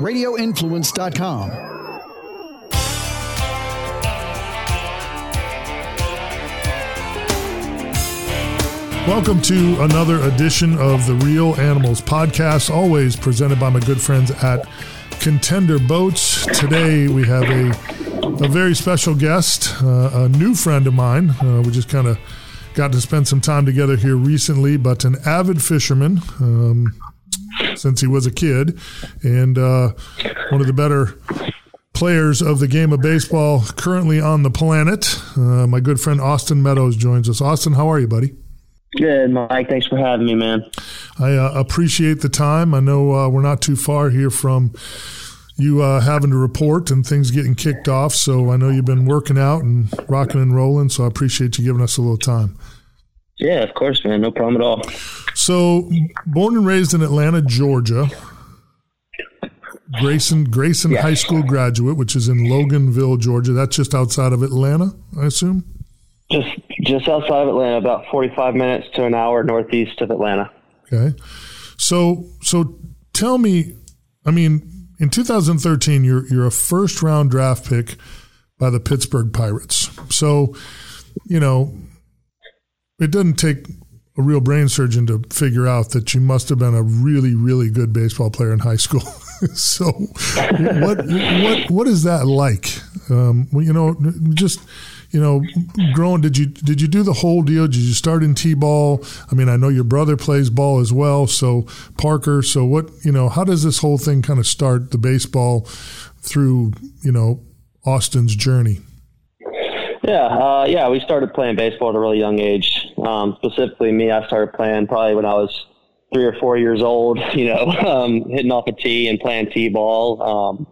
RadioInfluence.com. Welcome to another edition of the Real Animals podcast, always presented by my good friends at Contender Boats. Today we have a, a very special guest, uh, a new friend of mine. Uh, we just kind of got to spend some time together here recently, but an avid fisherman um, since he was a kid, and uh, one of the better players of the game of baseball currently on the planet. Uh, my good friend Austin Meadows joins us. Austin, how are you, buddy? Good, Mike. Thanks for having me, man. I uh, appreciate the time. I know uh, we're not too far here from you uh, having to report and things getting kicked off. So I know you've been working out and rocking and rolling. So I appreciate you giving us a little time. Yeah, of course, man. No problem at all. So, born and raised in Atlanta, Georgia. Grayson Grayson yeah. High School graduate, which is in Loganville, Georgia. That's just outside of Atlanta, I assume. Just just outside of Atlanta, about forty five minutes to an hour northeast of Atlanta. Okay, so so tell me, I mean, in 2013, you're you're a first round draft pick by the Pittsburgh Pirates. So, you know, it doesn't take a real brain surgeon to figure out that you must have been a really, really good baseball player in high school. so, what what what is that like? Um, well, you know, just you know, growing. Did you did you do the whole deal? Did you start in t-ball? I mean, I know your brother plays ball as well. So Parker. So what? You know, how does this whole thing kind of start the baseball through? You know, Austin's journey. Yeah, uh, yeah, we started playing baseball at a really young age. Um, specifically, me, I started playing probably when I was three or four years old. You know, um, hitting off a tee and playing t-ball. Um,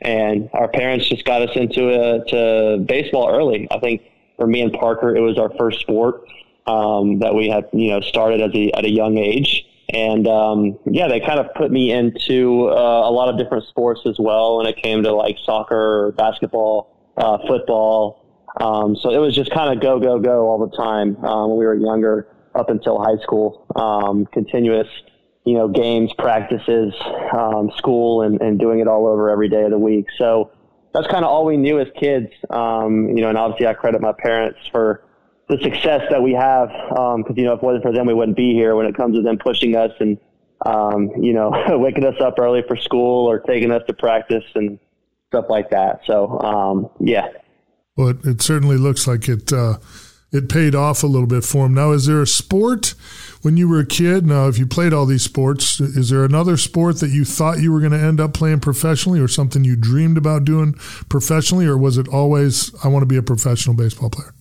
and our parents just got us into a, to baseball early. I think for me and Parker, it was our first sport um, that we had, you know, started at a, at a young age. And um, yeah, they kind of put me into uh, a lot of different sports as well when it came to like soccer, basketball, uh, football, um, so it was just kind of go, go, go all the time um, when we were younger up until high school. Um, continuous, you know, games, practices, um, school, and, and doing it all over every day of the week. So that's kind of all we knew as kids. Um, you know, and obviously I credit my parents for the success that we have because, um, you know, if it wasn't for them, we wouldn't be here when it comes to them pushing us and, you know, waking us up early for school or taking us to practice and stuff like that. So, yeah, it, it certainly looks like it uh, it paid off a little bit for him. Now, is there a sport when you were a kid? Now, if you played all these sports, is there another sport that you thought you were going to end up playing professionally, or something you dreamed about doing professionally, or was it always I want to be a professional baseball player?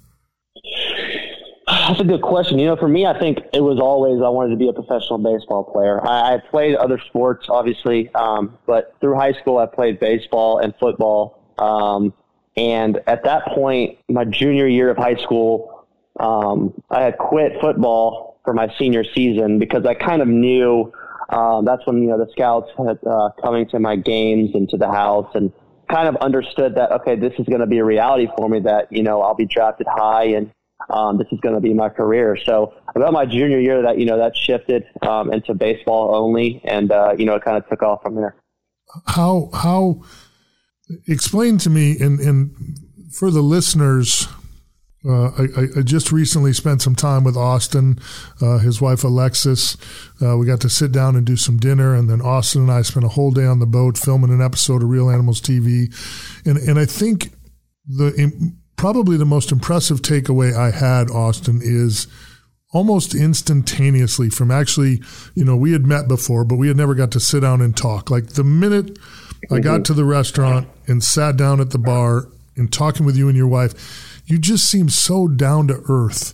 That's a good question. You know, for me, I think it was always I wanted to be a professional baseball player. I, I played other sports, obviously, um, but through high school, I played baseball and football. Um, and at that point, my junior year of high school, um, I had quit football for my senior season because I kind of knew um, that's when you know the scouts had uh, coming to my games and to the house and kind of understood that okay, this is going to be a reality for me that you know I'll be drafted high and um, this is going to be my career. So about my junior year, that you know that shifted um, into baseball only, and uh, you know it kind of took off from there. How how explain to me, and, and for the listeners, uh, I, I, just recently spent some time with Austin, uh, his wife Alexis. Uh, we got to sit down and do some dinner, and then Austin and I spent a whole day on the boat filming an episode of Real Animals TV. And and I think the probably the most impressive takeaway I had, Austin, is almost instantaneously from actually, you know, we had met before, but we had never got to sit down and talk. Like the minute I got to the restaurant and sat down at the bar and talking with you and your wife, you just seem so down to earth.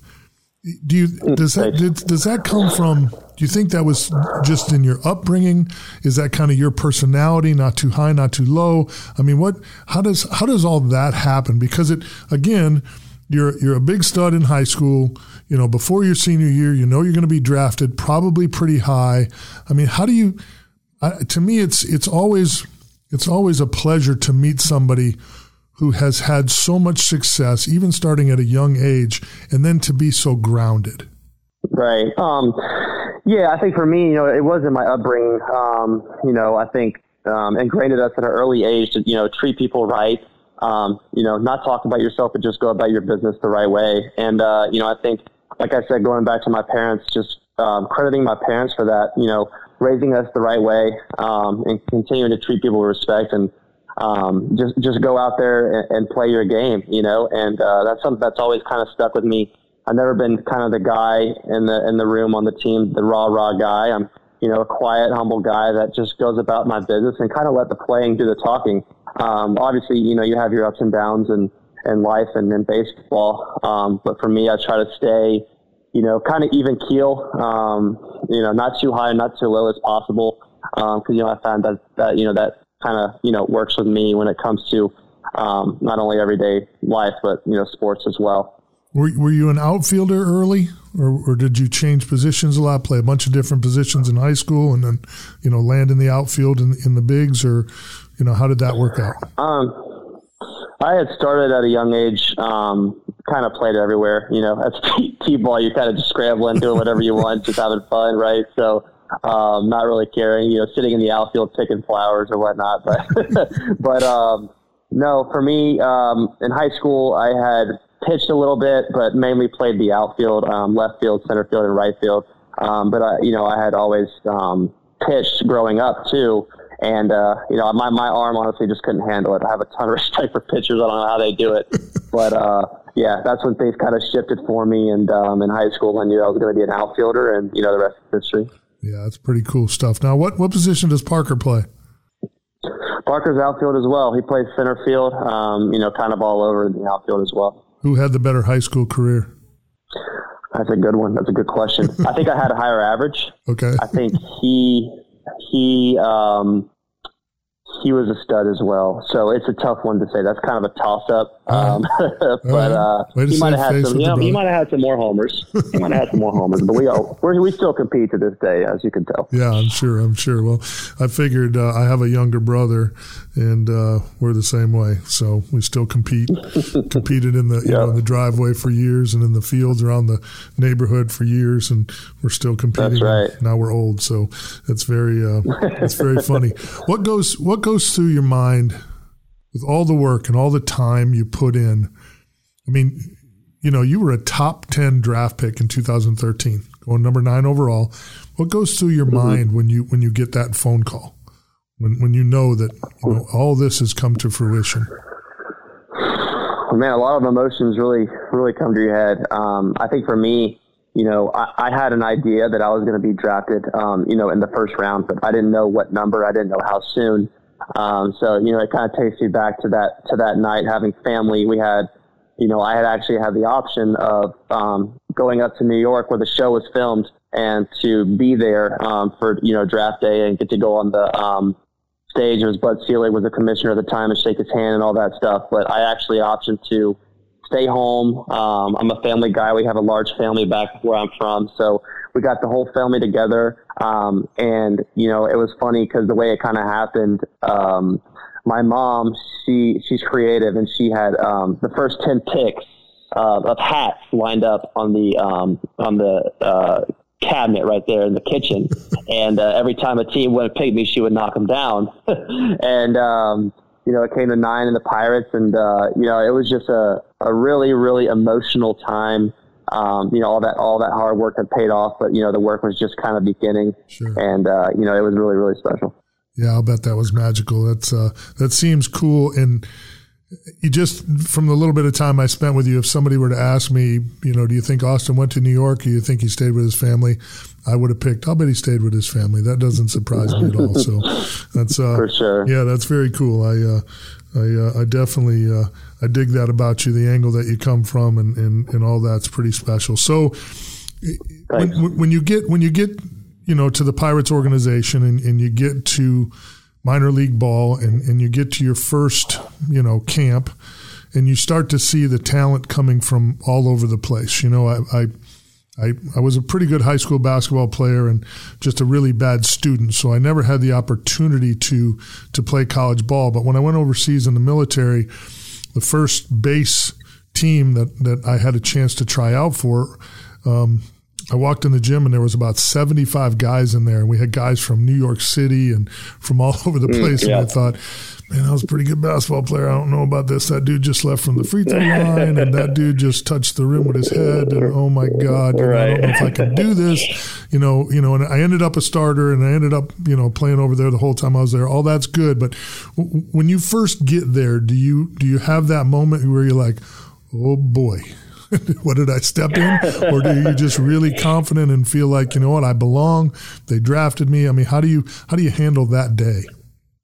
Do you does that did, does that come from? Do you think that was just in your upbringing? Is that kind of your personality, not too high, not too low? I mean, what? How does how does all that happen? Because it again, you're you're a big stud in high school. You know, before your senior year, you know you're going to be drafted, probably pretty high. I mean, how do you? Uh, to me, it's it's always it's always a pleasure to meet somebody who has had so much success, even starting at a young age, and then to be so grounded. Right. Um, yeah, I think for me, you know, it wasn't my upbringing. Um, you know, I think um, ingrained in us at an early age to you know treat people right. Um, you know, not talk about yourself, but just go about your business the right way. And uh, you know, I think, like I said, going back to my parents, just um, crediting my parents for that. You know, raising us the right way um, and continuing to treat people with respect and um, just just go out there and, and, play your game. You know, and uh, that's something that's always kind of stuck with me. I've never been kind of the guy in the in the room on the team, the rah rah guy. I'm you know a quiet, humble guy that just goes about my business and kind of let the playing do the talking. Um, obviously, you know you have your ups and downs and in life and in baseball, um, but for me, I try to stay you know kind of even keel. Um, you know, not too high, not too low as possible. Because um, you know I found that that you know that kind of you know works with me when it comes to um, not only everyday life but you know sports as well. Were, were you an outfielder early, or, or did you change positions a lot? Play a bunch of different positions in high school, and then you know land in the outfield in, in the bigs, or you know how did that work out? Um, I had started at a young age, um, kind of played everywhere. You know, as t-ball, you kind of just scrambling, doing whatever you want, just having fun, right? So, um, not really caring. You know, sitting in the outfield picking flowers or whatnot. But, but um, no, for me, um, in high school, I had pitched a little bit, but mainly played the outfield, um, left field, center field, and right field. Um, but I, you know, I had always um, pitched growing up too, and uh, you know, my my arm honestly just couldn't handle it. I have a ton of respect for pitchers. I don't know how they do it, but uh, yeah, that's when things kind of shifted for me. And um, in high school, I knew I was going to be an outfielder, and you know, the rest is history. Yeah, that's pretty cool stuff. Now, what what position does Parker play? Parker's outfield as well. He plays center field. Um, you know, kind of all over the outfield as well. Who had the better high school career? That's a good one. That's a good question. I think I had a higher average. Okay. I think he he um, he was a stud as well. So it's a tough one to say. That's kind of a toss up. Um, but uh, he might have had some. You know, he might have had some more homers. he might have had some more homers. But we all, we still compete to this day, as you can tell. Yeah, I'm sure. I'm sure. Well, I figured uh, I have a younger brother, and uh, we're the same way. So we still compete. Competed in the you know in the driveway for years, and in the fields around the neighborhood for years, and we're still competing. That's right. Now we're old, so it's very uh, it's very funny. What goes what goes through your mind with all the work and all the time you put in? I mean, you know, you were a top 10 draft pick in 2013, going number nine overall. What goes through your mm-hmm. mind when you when you get that phone call? When when you know that you know all this has come to fruition? Man, a lot of emotions really really come to your head. Um, I think for me, you know, I, I, had an idea that I was going to be drafted, um, you know, in the first round, but I didn't know what number. I didn't know how soon. Um, so you know, it kind of takes me back to that to that night having family. We had, you know, I had actually had the option of um, going up to New York where the show was filmed and to be there um, for you know draft day and get to go on the um, stage. It was Bud Selig was the commissioner at the time and shake his hand and all that stuff. But I actually opted to stay home. Um, I'm a family guy. We have a large family back where I'm from, so we got the whole family together. Um, and you know, it was funny because the way it kind of happened. Um, my mom, she she's creative, and she had um, the first ten picks uh, of hats lined up on the um, on the uh, cabinet right there in the kitchen. and uh, every time a team went to pick me, she would knock them down. and um, you know, it came to nine and the Pirates, and uh, you know, it was just a a really really emotional time um, you know, all that all that hard work had paid off, but you know, the work was just kind of beginning, sure. and uh, you know, it was really really special. Yeah, I'll bet that was magical. That's uh, that seems cool, and you just from the little bit of time I spent with you, if somebody were to ask me, you know, do you think Austin went to New York? Or do you think he stayed with his family? I would have picked. I'll bet he stayed with his family. That doesn't surprise me at all. So that's uh, for sure. Yeah, that's very cool. I uh, I, uh, I definitely uh, I dig that about you, the angle that you come from, and, and, and all that's pretty special. So when, when, you get when you get you know to the Pirates organization and, and you get to minor league ball and, and you get to your first you know camp and you start to see the talent coming from all over the place. You know, I, I I, I was a pretty good high school basketball player and just a really bad student, so I never had the opportunity to to play college ball. But when I went overseas in the military, the first base team that, that I had a chance to try out for, um, I walked in the gym and there was about 75 guys in there. And we had guys from New York City and from all over the mm, place. Mm, yeah. And I thought, man, I was a pretty good basketball player. I don't know about this. That dude just left from the free throw line and that dude just touched the rim with his head. And oh my God, right. I don't know if I can do this. You know, you know, and I ended up a starter and I ended up, you know, playing over there the whole time I was there. All that's good. But w- when you first get there, do you, do you have that moment where you're like, oh boy, what did I step in? or do you just really confident and feel like, you know what, I belong? They drafted me. I mean, how do you, how do you handle that day?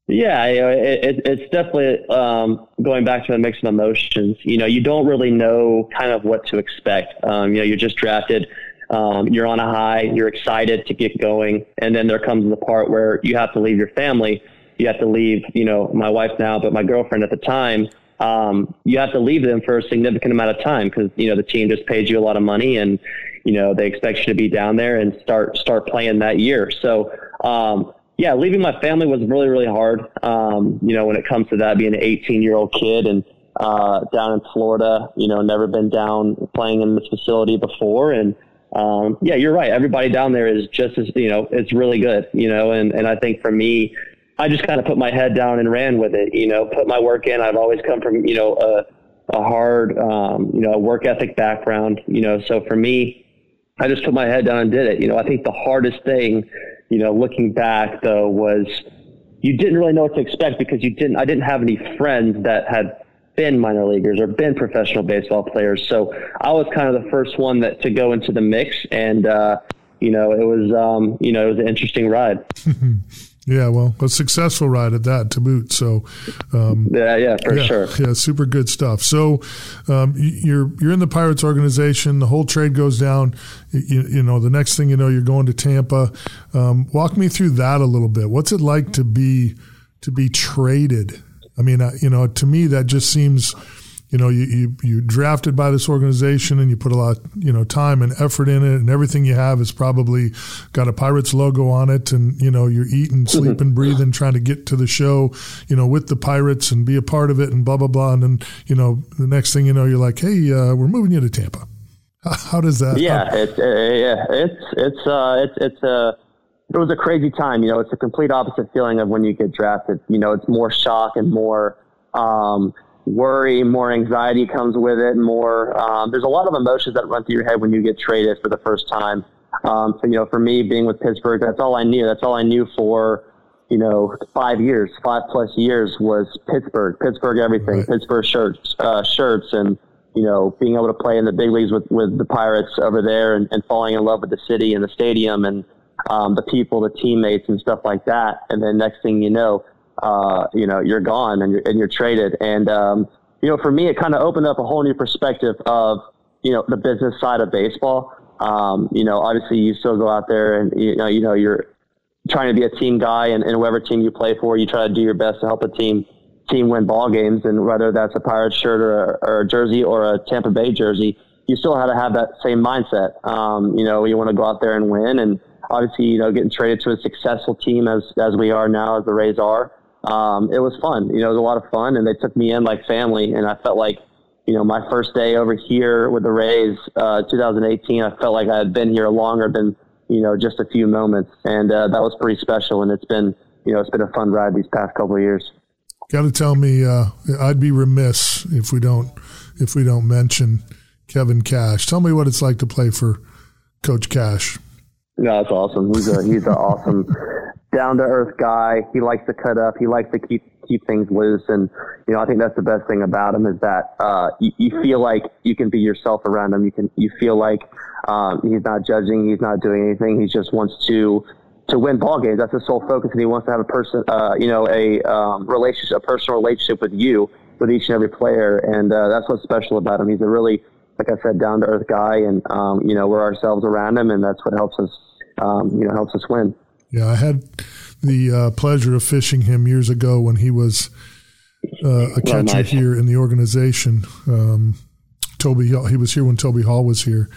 Yeah, it, it's definitely um, going back to the mix of emotions. You know, you don't really know kind of what to expect. Um, you know, you're just drafted. Um, you're on a high. You're excited to get going, and then there comes the part where you have to leave your family. You have to leave. You know, my wife now, but my girlfriend at the time um, you have to leave them for a significant amount of time because you know the team just pays you a lot of money and you know they expect you to be down there and start start playing that year. So um, yeah, leaving my family was really really hard. Um, you know when it comes to that being an 18 year old kid and uh, down in Florida, you know never been down playing in this facility before and. Um, yeah, you're right. Everybody down there is just as, you know, it's really good, you know, and, and I think for me, I just kind of put my head down and ran with it. You know, put my work in. I've always come from you know a, a hard um, you know work ethic background. You know, so for me, I just put my head down and did it. You know, I think the hardest thing, you know, looking back though, was you didn't really know what to expect because you didn't. I didn't have any friends that had been minor leaguers or been professional baseball players. So I was kind of the first one that to go into the mix, and uh, you know, it was um, you know it was an interesting ride. Yeah, well, a successful ride at that to boot. So, um, yeah, yeah, for yeah, sure. Yeah, super good stuff. So, um, you're you're in the Pirates organization. The whole trade goes down. You, you know, the next thing you know, you're going to Tampa. Um, walk me through that a little bit. What's it like to be to be traded? I mean, you know, to me that just seems you know, you, you, you drafted by this organization and you put a lot, you know, time and effort in it and everything you have is probably got a Pirates logo on it. And, you know, you're eating, mm-hmm. sleeping, breathing, trying to get to the show, you know, with the Pirates and be a part of it and blah, blah, blah. And then, you know, the next thing you know, you're like, hey, uh, we're moving you to Tampa. How does that? Yeah, how- it's, uh, yeah, it's, it's, uh, it's, it's, uh, it was a crazy time. You know, it's a complete opposite feeling of when you get drafted. You know, it's more shock and more, um, worry, more anxiety comes with it, more. Um, there's a lot of emotions that run through your head when you get traded for the first time. Um, so you know, for me, being with Pittsburgh, that's all I knew. That's all I knew for you know five years, five plus years was Pittsburgh, Pittsburgh everything, right. Pittsburgh shirts, uh, shirts, and you know, being able to play in the big leagues with with the Pirates over there, and, and falling in love with the city and the stadium and um, the people, the teammates, and stuff like that. And then next thing you know uh, you know, you're gone and you're, and you're traded. And, um, you know, for me, it kind of opened up a whole new perspective of, you know, the business side of baseball. Um, you know, obviously you still go out there and, you know, you know, you're trying to be a team guy and, and whatever team you play for, you try to do your best to help a team team win ball games. And whether that's a Pirates shirt or a, or a jersey or a Tampa Bay jersey, you still have to have that same mindset. Um, you know, you want to go out there and win. And obviously, you know, getting traded to a successful team as, as we are now, as the Rays are, um, it was fun. You know, it was a lot of fun, and they took me in like family. And I felt like, you know, my first day over here with the Rays, uh, 2018, I felt like I had been here longer than you know just a few moments, and uh, that was pretty special. And it's been, you know, it's been a fun ride these past couple of years. Got to tell me, uh, I'd be remiss if we don't if we don't mention Kevin Cash. Tell me what it's like to play for Coach Cash. No, that's awesome. He's a he's an awesome down to earth guy. He likes to cut up. He likes to keep keep things loose, and you know I think that's the best thing about him is that uh, you, you feel like you can be yourself around him. You can you feel like um, he's not judging. He's not doing anything. He just wants to to win ball games. That's his sole focus, and he wants to have a person, uh, you know, a um, relationship, a personal relationship with you, with each and every player, and uh, that's what's special about him. He's a really, like I said, down to earth guy, and um, you know we're ourselves around him, and that's what helps us, um, you know, helps us win. Yeah, I had the uh, pleasure of fishing him years ago when he was uh, a catcher nice. here in the organization. Um, Toby, he was here when Toby Hall was here,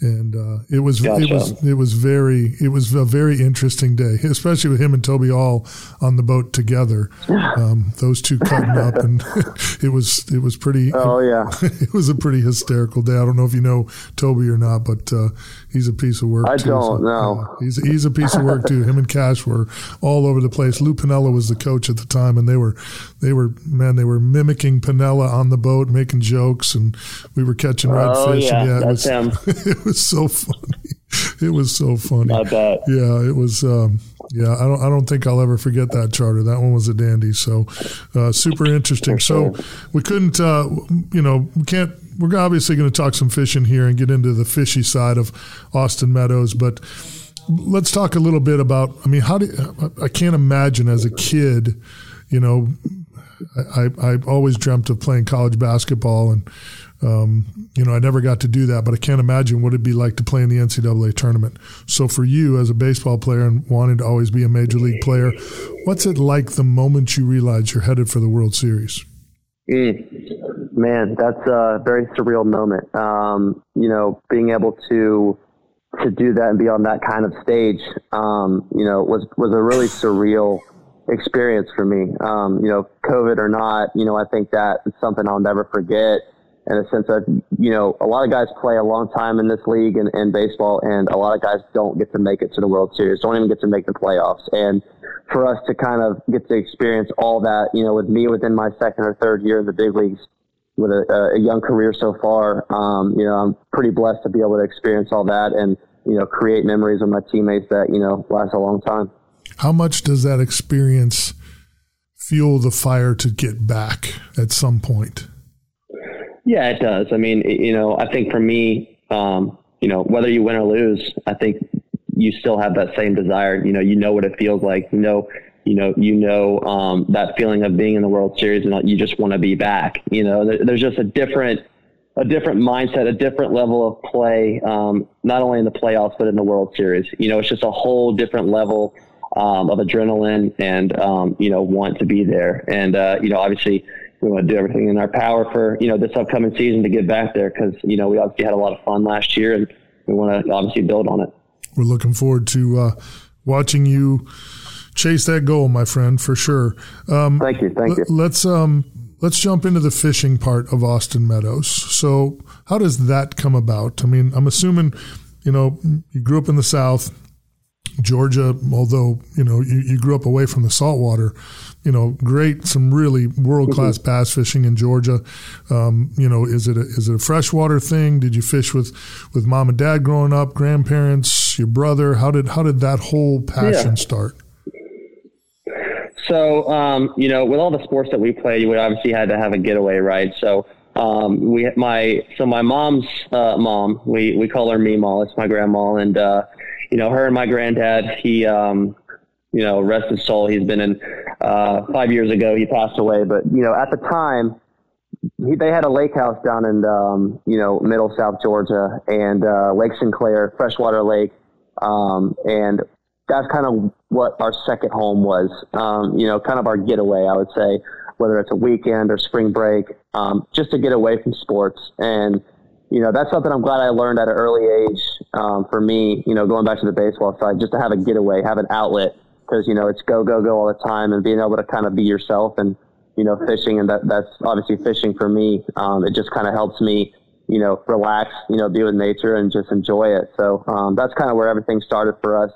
and uh, it was gotcha. it was it was very it was a very interesting day, especially with him and Toby all on the boat together. Um, those two cutting up, and it was it was pretty. Oh yeah, it was a pretty hysterical day. I don't know if you know Toby or not, but uh, he's a piece of work. I too, don't so, know. Uh, he's he's a piece of work too. Him and Cash were all over the place. Lou Piniella was the coach at the time, and they were they were man they were mimicking Pinella on the boat, making jokes, and we were catching redfish. Oh, yeah, yeah, it was, him. it was so funny. It was so funny. I bet. Yeah, it was. Um, yeah, I don't. I don't think I'll ever forget that charter. That one was a dandy. So, uh, super interesting. So, we couldn't. Uh, you know, we can't. We're obviously going to talk some fishing here and get into the fishy side of Austin Meadows, but let's talk a little bit about. I mean, how do I can't imagine as a kid, you know, I, I, I always dreamt of playing college basketball and um, you know, I never got to do that, but I can't imagine what it'd be like to play in the NCAA tournament. So for you as a baseball player and wanting to always be a major league player, what's it like the moment you realize you're headed for the World Series? Mm. Man, that's a very surreal moment. Um, you know, being able to to do that and be on that kind of stage, um, you know, was was a really surreal experience for me. Um, you know, COVID or not, you know, I think that is something I'll never forget in a sense of, you know, a lot of guys play a long time in this league and in baseball, and a lot of guys don't get to make it to the World Series, don't even get to make the playoffs. And for us to kind of get to experience all that, you know, with me within my second or third year in the big leagues, with a, a young career so far, um, you know, I'm pretty blessed to be able to experience all that and, you know, create memories with my teammates that, you know, last a long time. How much does that experience fuel the fire to get back at some point? Yeah, it does. I mean, you know, I think for me, um, you know, whether you win or lose, I think you still have that same desire. You know, you know what it feels like. You know, you know, you know um, that feeling of being in the World Series, and you just want to be back. You know, there, there's just a different, a different mindset, a different level of play, um, not only in the playoffs but in the World Series. You know, it's just a whole different level um, of adrenaline and um, you know want to be there. And uh, you know, obviously we want to do everything in our power for you know this upcoming season to get back there because you know we obviously had a lot of fun last year and we want to obviously build on it. We're looking forward to uh, watching you chase that goal, my friend, for sure. Um, thank you, thank you. Let's um, let's jump into the fishing part of Austin Meadows. So, how does that come about? I mean, I'm assuming you know you grew up in the South. Georgia, although you know you, you grew up away from the saltwater, you know, great, some really world class mm-hmm. bass fishing in Georgia. Um, you know, is it a, is it a freshwater thing? Did you fish with, with mom and dad growing up, grandparents, your brother? How did how did that whole passion yeah. start? So, um, you know, with all the sports that we played, we obviously had to have a getaway, right? So, um, we my so my mom's uh, mom, we we call her Meemaw. It's my grandma, and uh, you know, her and my granddad. He um, you know, rest his soul. He's been in uh, five years ago. He passed away, but you know, at the time, he, they had a lake house down in um, you know middle South Georgia and uh, Lake Sinclair, freshwater lake, um, and that's kind of what our second home was. Um, you know, kind of our getaway, I would say, whether it's a weekend or spring break, um, just to get away from sports and you know, that's something I'm glad I learned at an early age um, for me, you know, going back to the baseball side, just to have a getaway, have an outlet because you know it's go go go all the time and being able to kind of be yourself and you know fishing and that that's obviously fishing for me um, it just kind of helps me you know relax you know be with nature and just enjoy it so um, that's kind of where everything started for us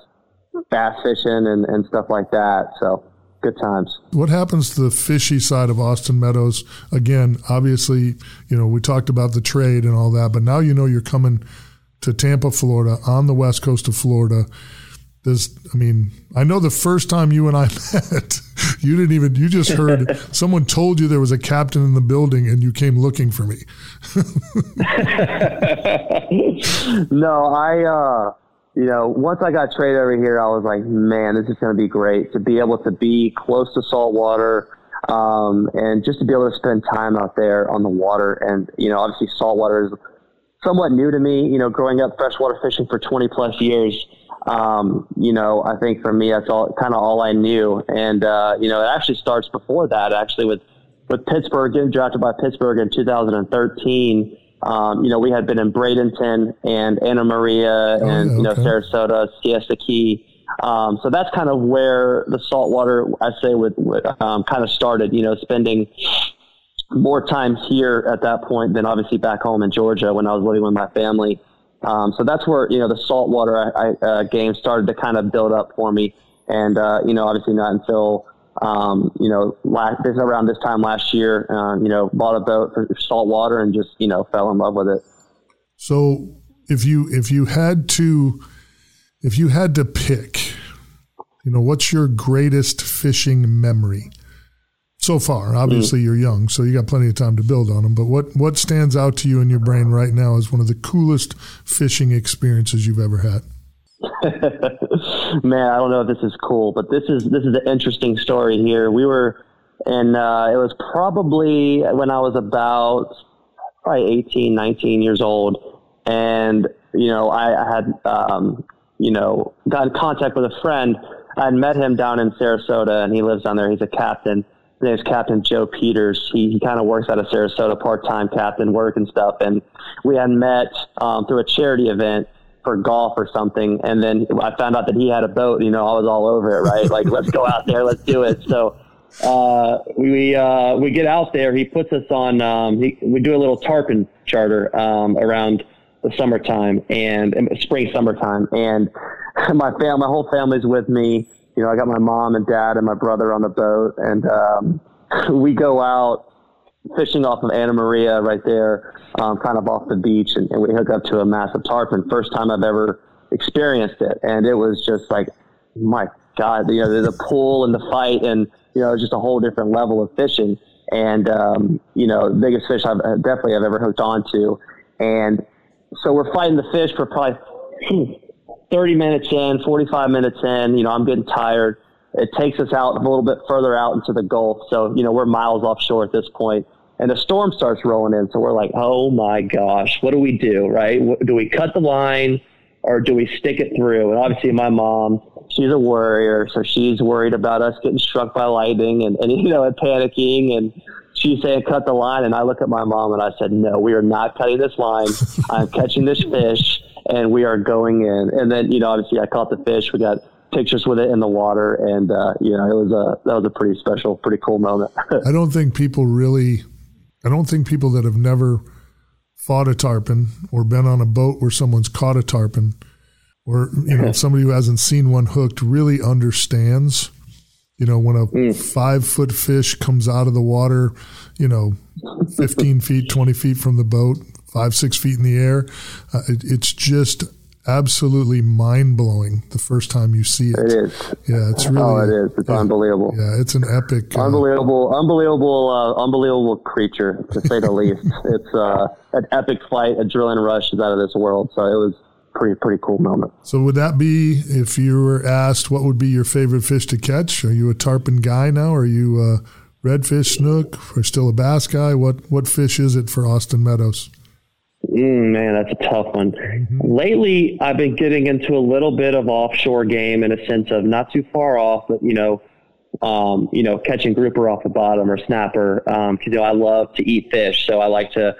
bass fishing and, and stuff like that. So good times. What happens to the fishy side of austin meadows? Again obviously you know we talked about the trade and all that but now you know you're coming to tampa florida on the west coast of florida. Does I mean I know the first time you and I met, you didn't even you just heard someone told you there was a captain in the building and you came looking for me. no, I uh you know, once I got traded over here, I was like, man, this is going to be great to be able to be close to salt water, um, and just to be able to spend time out there on the water. And, you know, obviously saltwater is somewhat new to me, you know, growing up freshwater fishing for 20 plus years um, you know, I think for me, that's all kind of all I knew. And, uh, you know, it actually starts before that, actually, with, with Pittsburgh, getting drafted by Pittsburgh in 2013. Um, you know, we had been in Bradenton and Anna Maria Oh, and, yeah, you know. Sarasota, Siesta Key. Um, so that's kind of where the saltwater, I say, would, would um, kind of started, you know, spending more time here at that point than obviously back home in Georgia when I was living with my family. Um, so that's where, you know, the saltwater I, I, uh, game started to kind of build up for me. And, uh, you know, obviously not until, um, you know, last, this around this time last year, uh, you know, bought a boat for saltwater and just, you know, fell in love with it. So if you if you had to if you had to pick, you know, what's your greatest fishing memory so far? Obviously, you're young, so you got plenty of time to build on them. But what what stands out to you in your brain right now as one of the coolest fishing experiences you've ever had? Man, I don't know if this is cool, but this is this is an interesting story here. We were, and uh, it was probably when I was about probably 18, 19 years old, and you know I, I had um, you know got in contact with a friend. I had met him down in Sarasota, and he lives down there. He's a captain. His name's Captain Joe Peters. He, he kind of works out of Sarasota, part-time captain work and stuff. And we had met um, through a charity event for golf or something. And then I found out that he had a boat. You know, I was all over it, right? Like, let's go out there, let's do it. So uh, we uh, we get out there. He puts us on. Um, he, we do a little tarpon charter um, around the summertime and, and spring summertime. And my fam, my whole family's with me. You know, I got my mom and dad and my brother on the boat, and um, we go out fishing off of Anna Maria right there, um, kind of off the beach, and, and we hook up to a massive tarpon. First time I've ever experienced it, and it was just like, my God, you know, the pull and the fight, and you know, just a whole different level of fishing. And um, you know, the biggest fish I've uh, definitely I've ever hooked onto, and so we're fighting the fish for probably 30 minutes in, 45 minutes in. You know, I'm getting tired. It takes us out a little bit further out into the Gulf. So, you know, we're miles offshore at this point, and the storm starts rolling in. So we're like, oh my gosh, what do we do? Right? Do we cut the line or do we stick it through? And obviously, my mom, she's a worrier. So she's worried about us getting struck by lightning and, and you know, and panicking. And she's saying, cut the line. And I look at my mom and I said, no, we are not cutting this line. I'm catching this fish and we are going in. And then, you know, obviously I caught the fish. We got pictures with it in the water. And, uh, you know, it was a, that was a pretty special, pretty cool moment. I don't think people really, I don't think people that have never fought a tarpon or been on a boat where someone's caught a tarpon or, you know, somebody who hasn't seen one hooked really understands, you know, when a five foot fish comes out of the water, you know, 15 feet, 20 feet from the boat, five, six feet in the air, uh, it, it's just absolutely mind blowing the first time you see it. it is. Yeah, it's really. Oh, it is. It's unbelievable. Yeah, it's an epic. uh, Unbelievable, unbelievable, uh, unbelievable creature to say the least. It's uh, an epic fight. Adrenaline rush is out of this world. So it was pretty pretty cool moment. So would that be if you were asked what would be your favorite fish to catch? Are you a tarpon guy now? Are you a redfish, snook, or still a bass guy? What what fish is it for Austin Meadows? Mm, man, that's a tough one. Lately, I've been getting into a little bit of offshore game in a sense of not too far off, but you know, um, you know, catching grouper off the bottom or snapper. Um, 'cause, you know, I love to eat fish, so I like to.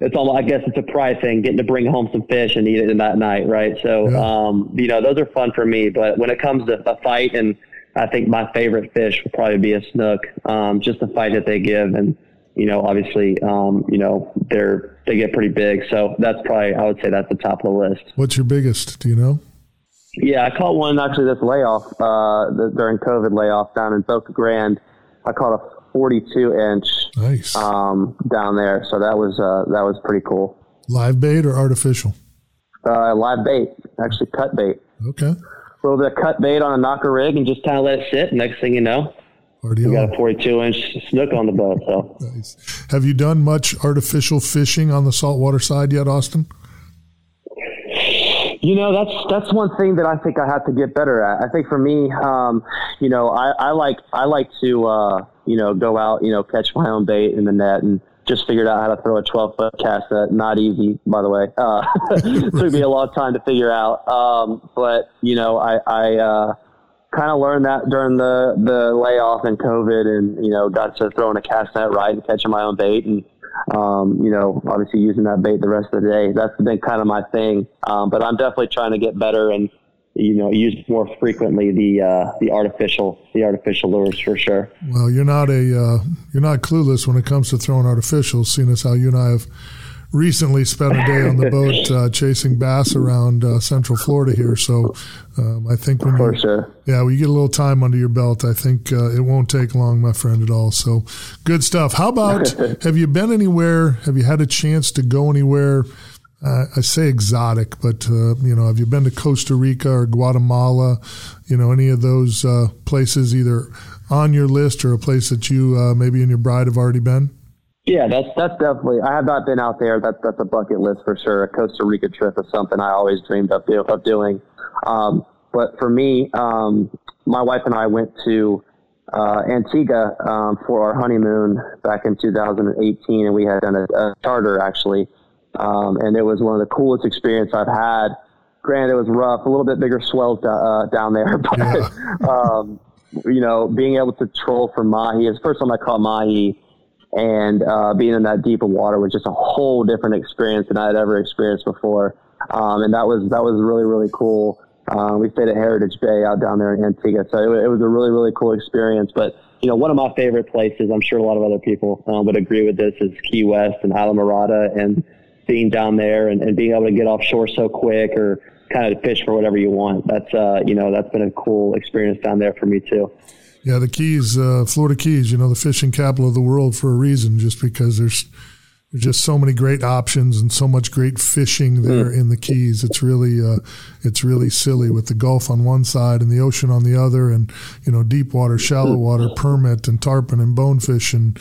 It's almost, I guess it's a pride thing, getting to bring home some fish and eat it in that night, right? So, Yeah. um, you know, those are fun for me. But when it comes to a fight, and I think my favorite fish would probably be a snook, um, just the fight that they give, and you know, obviously, um, you know, they're they get pretty big. So that's probably I would say that's the top of the list. What's your biggest? Do you know? Yeah, I caught one actually this layoff uh, the, during COVID layoff down in Boca Grande. I caught a 42 inch Nice. um, down there, so that was uh, that was pretty cool. Live bait or artificial? Uh, live bait, actually cut bait. Okay. A little bit of cut bait on a knocker rig and just kind of let it sit. Next thing you know, Party we got a 42 inch snook on the boat. So Nice. Have you done much artificial fishing on the saltwater side yet, Austin? You know, that's that's one thing that I think I have to get better at. I think for me, um, you know, I, I like I like to uh, you know go out, you know, catch my own bait in the net and just figured out how to throw a 12 foot cast net. Not easy, by the way. Uh, took me a long time to figure out. Um, but you know, I, I uh, kind of learned that during the the layoff and COVID, and you know, got to throwing a cast net right and catching my own bait and um, you know, obviously using that bait the rest of the day. That's been kind of my thing. Um, but I'm definitely trying to get better and you know use more frequently the uh, the artificial the artificial lures for sure. Well, you're not a uh, you're not clueless when it comes to throwing artificials. Seeing as how you and I have recently spent a day on the boat uh, chasing bass around uh, Central Florida here. So um, I think when you, sure. yeah, when you get a little time under your belt, I think uh, it won't take long, my friend, at all. So good stuff. How about have you been anywhere? Have you had a chance to go anywhere? I say exotic, but uh, you know, have you been to Costa Rica or Guatemala? You know, any of those uh, places either on your list or a place that you uh, maybe and your bride have already been? Yeah, that's that's definitely. I have not been out there. That's that's a bucket list for sure. A Costa Rica trip is something I always dreamed of, do, of doing. Um, but for me, um, my wife and I went to uh, Antigua um, for our honeymoon back in 2018, and we had done a, a charter actually um, and it was one of the coolest experiences I've had. Granted, it was rough, a little bit bigger swells uh, down there, but yeah. um, you know, being able to troll for mahi. It's the first time I caught mahi, and uh, being in that deep of water was just a whole different experience than I had ever experienced before. Um, and that was that was really really cool. Uh, we stayed at Hermitage Bay out down there in Antigua, so it, it was a really really cool experience. But you know, one of my favorite places, I'm sure a lot of other people um, would agree with this, is Key West and Islamorada and being down there and, and being able to get offshore so quick or kind of fish for whatever you want. That's uh, you know that's been a cool experience down there for me too. Yeah, the Keys, uh, Florida Keys, you know, the fishing capital of the world for a reason, just because there's there's just so many great options and so much great fishing there mm. in the Keys. It's really uh, it's really silly with the Gulf on one side and the ocean on the other, and you know deep water, shallow mm. water, permit and tarpon and bonefish and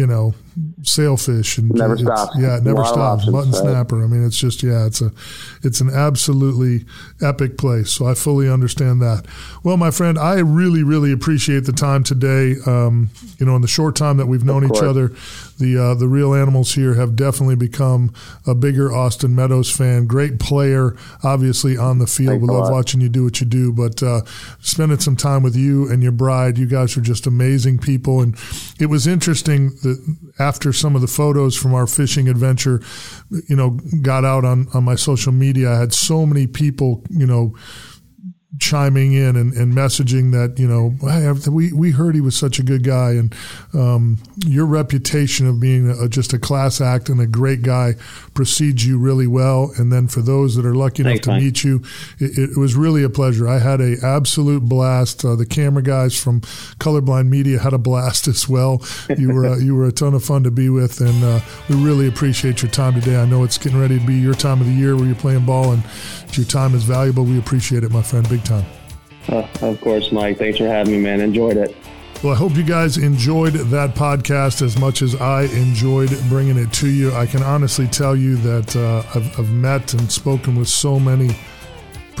you know sailfish and never. Yeah, it never stops. Mutton snapper. I mean, it's just yeah, it's a it's an absolutely epic place. So I fully understand that. Well, my friend, I really really appreciate the time today. Um, you know, in the short time that we've known each other, the uh, the real animals here have definitely become a bigger Austin Meadows fan. Great player, obviously on the field. Thanks we love watching you do what you do, but uh, spending some time with you and your bride, you guys are just amazing people. And it was interesting that after some of the photos from our fishing adventure, you know, got out on, on my social media, I had so many people, you know, chiming in and, and messaging that you know we we heard he was such a good guy. And um, your reputation of being a, just a class act and a great guy precedes you really well. And then for those that are lucky enough Thanks, to meet you it, it, was really a pleasure. I had a absolute blast. Uh, the camera guys from Colorblind Media had a blast as well. You were uh, you were a ton of fun to be with. And uh, we really appreciate your time today. I know it's getting ready to be your time of the year where you're playing ball and your time is valuable. We appreciate it my friend. Big time. Uh, of course, Mike. Thanks for having me, man. Enjoyed it. Well, I hope you guys enjoyed that podcast as much as I enjoyed bringing it to you. I can honestly tell you that uh, I've, I've, met and spoken with so many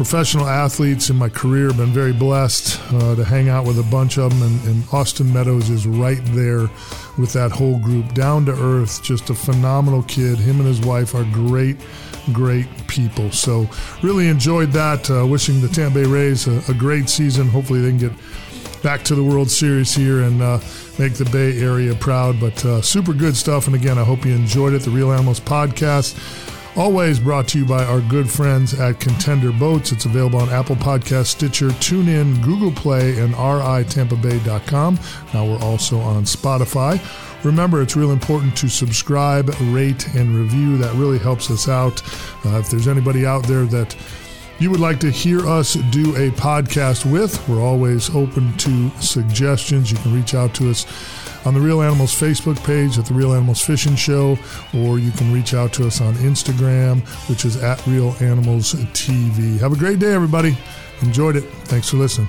professional athletes in my career. I've been very blessed uh, to hang out with a bunch of them, and, and Austin Meadows is right there with that whole group. Down to earth, just a phenomenal kid. Him and his wife are great great people. So really enjoyed that. Uh, wishing the Tampa Bay Rays a, a, great season. Hopefully they can get back to the World Series here and uh, make the Bay Area proud. But uh, super good stuff. And again, I hope you enjoyed it. The Real Animals podcast. Always brought to you by our good friends at Contender Boats. It's available on Apple Podcast, Stitcher, TuneIn, Google Play, and ritampabay.com. Now we're also on Spotify. Remember, it's real important to subscribe, rate, and review. That really helps us out. Uh, if there's anybody out there that you would like to hear us do a podcast with, we're always open to suggestions. You can reach out to us on the Real Animals Facebook page at the Real Animals Fishing Show, or you can reach out to us on Instagram, which is at Real Animals TV. Have a great day, everybody. Enjoyed it. Thanks for listening.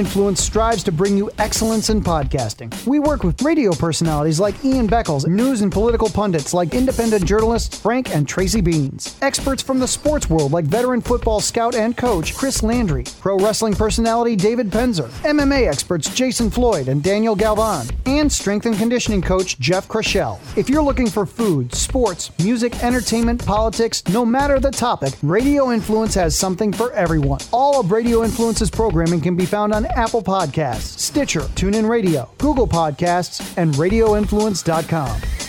Influence strives to bring you excellence in podcasting. We work with radio personalities like Ian Beckles, news and political pundits like independent journalists Frank and Tracy Beanz, experts from the sports world like veteran football scout and coach Chris Landry, pro wrestling personality David Penzer, MMA experts Jason Floyd and Daniel Galvan, and strength and conditioning coach Jeff Krishell. If you're looking for food, sports, music, entertainment, politics, no matter the topic, Radio Influence has something for everyone. All of Radio Influence's programming can be found on Apple Podcasts, Stitcher, TuneIn Radio, Google Podcasts, and RadioInfluence.com.